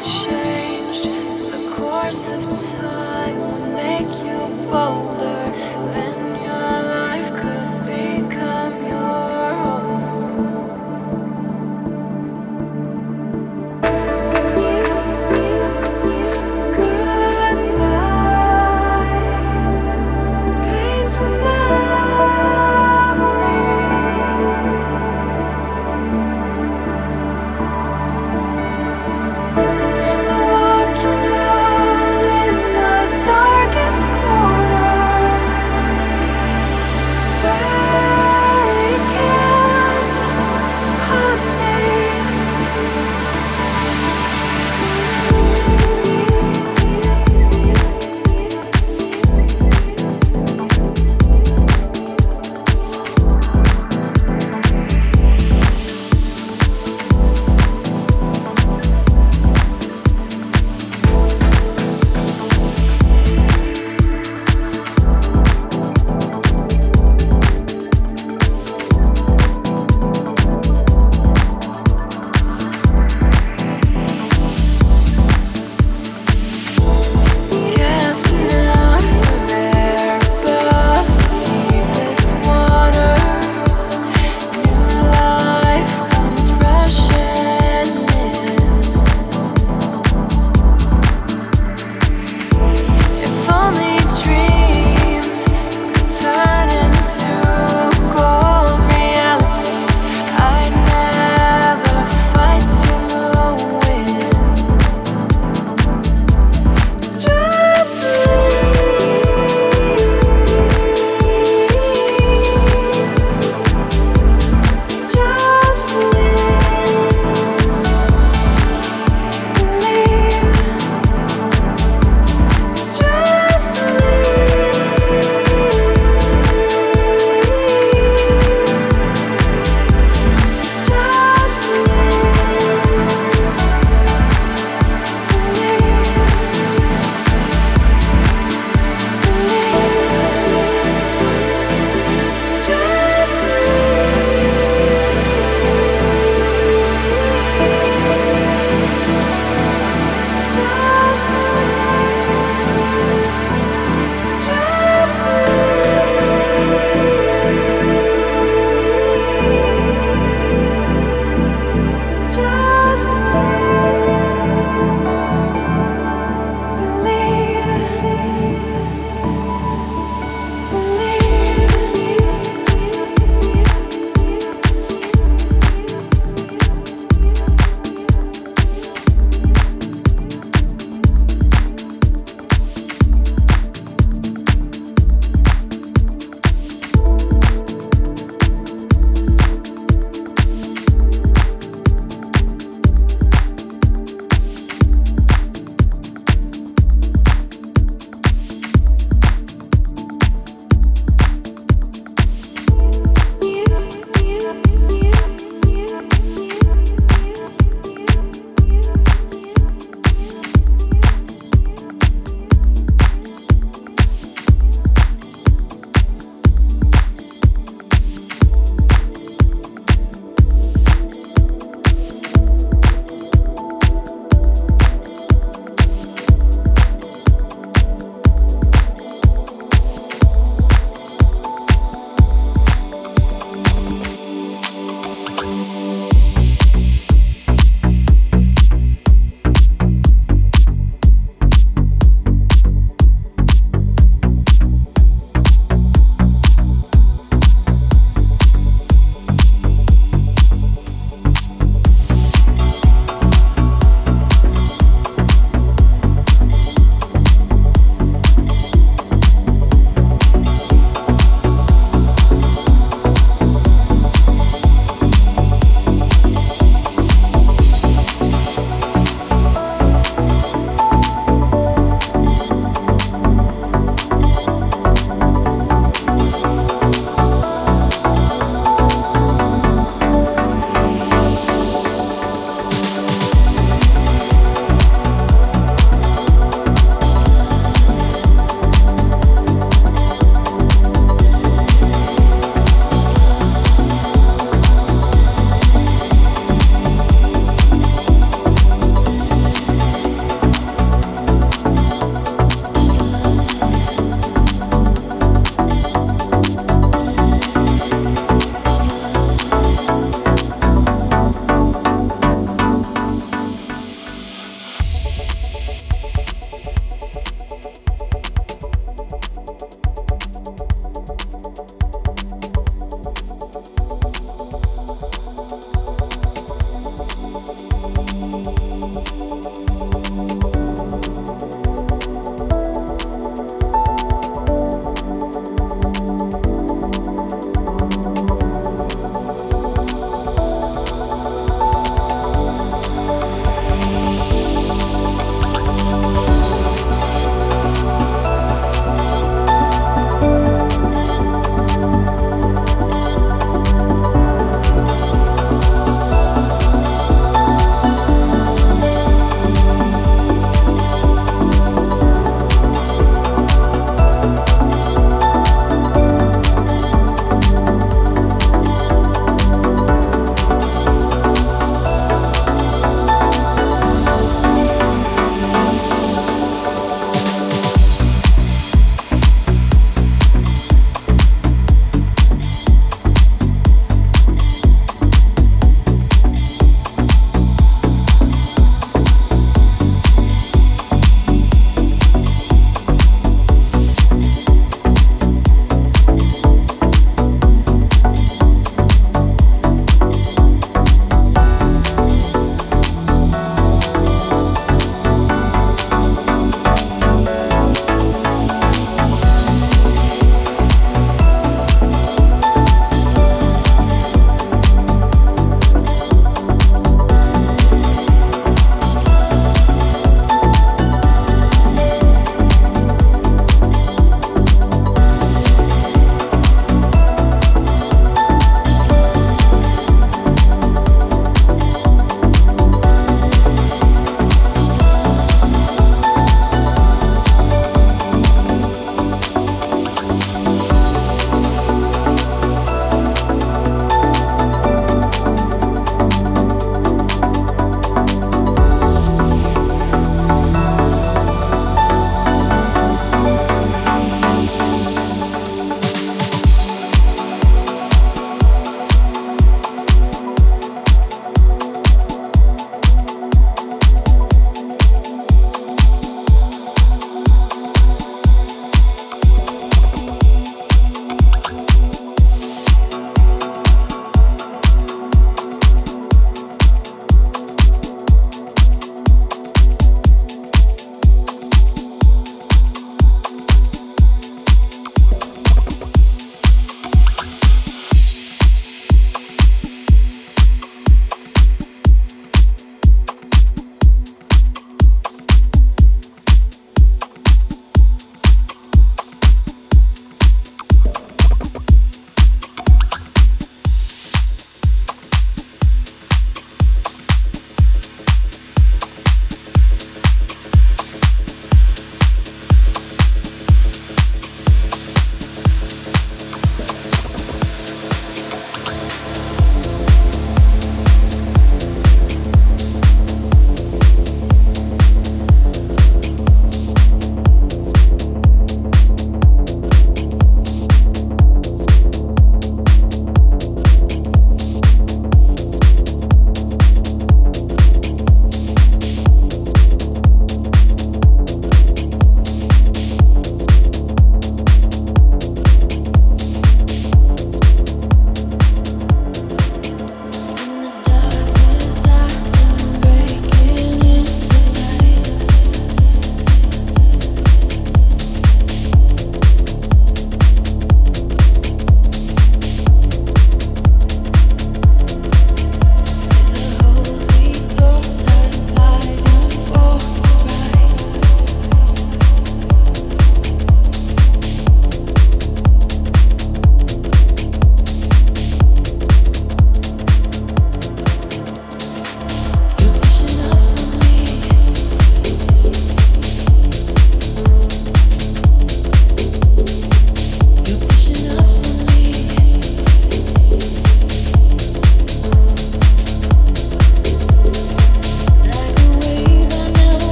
change the course of time would make you bold.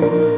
Bye.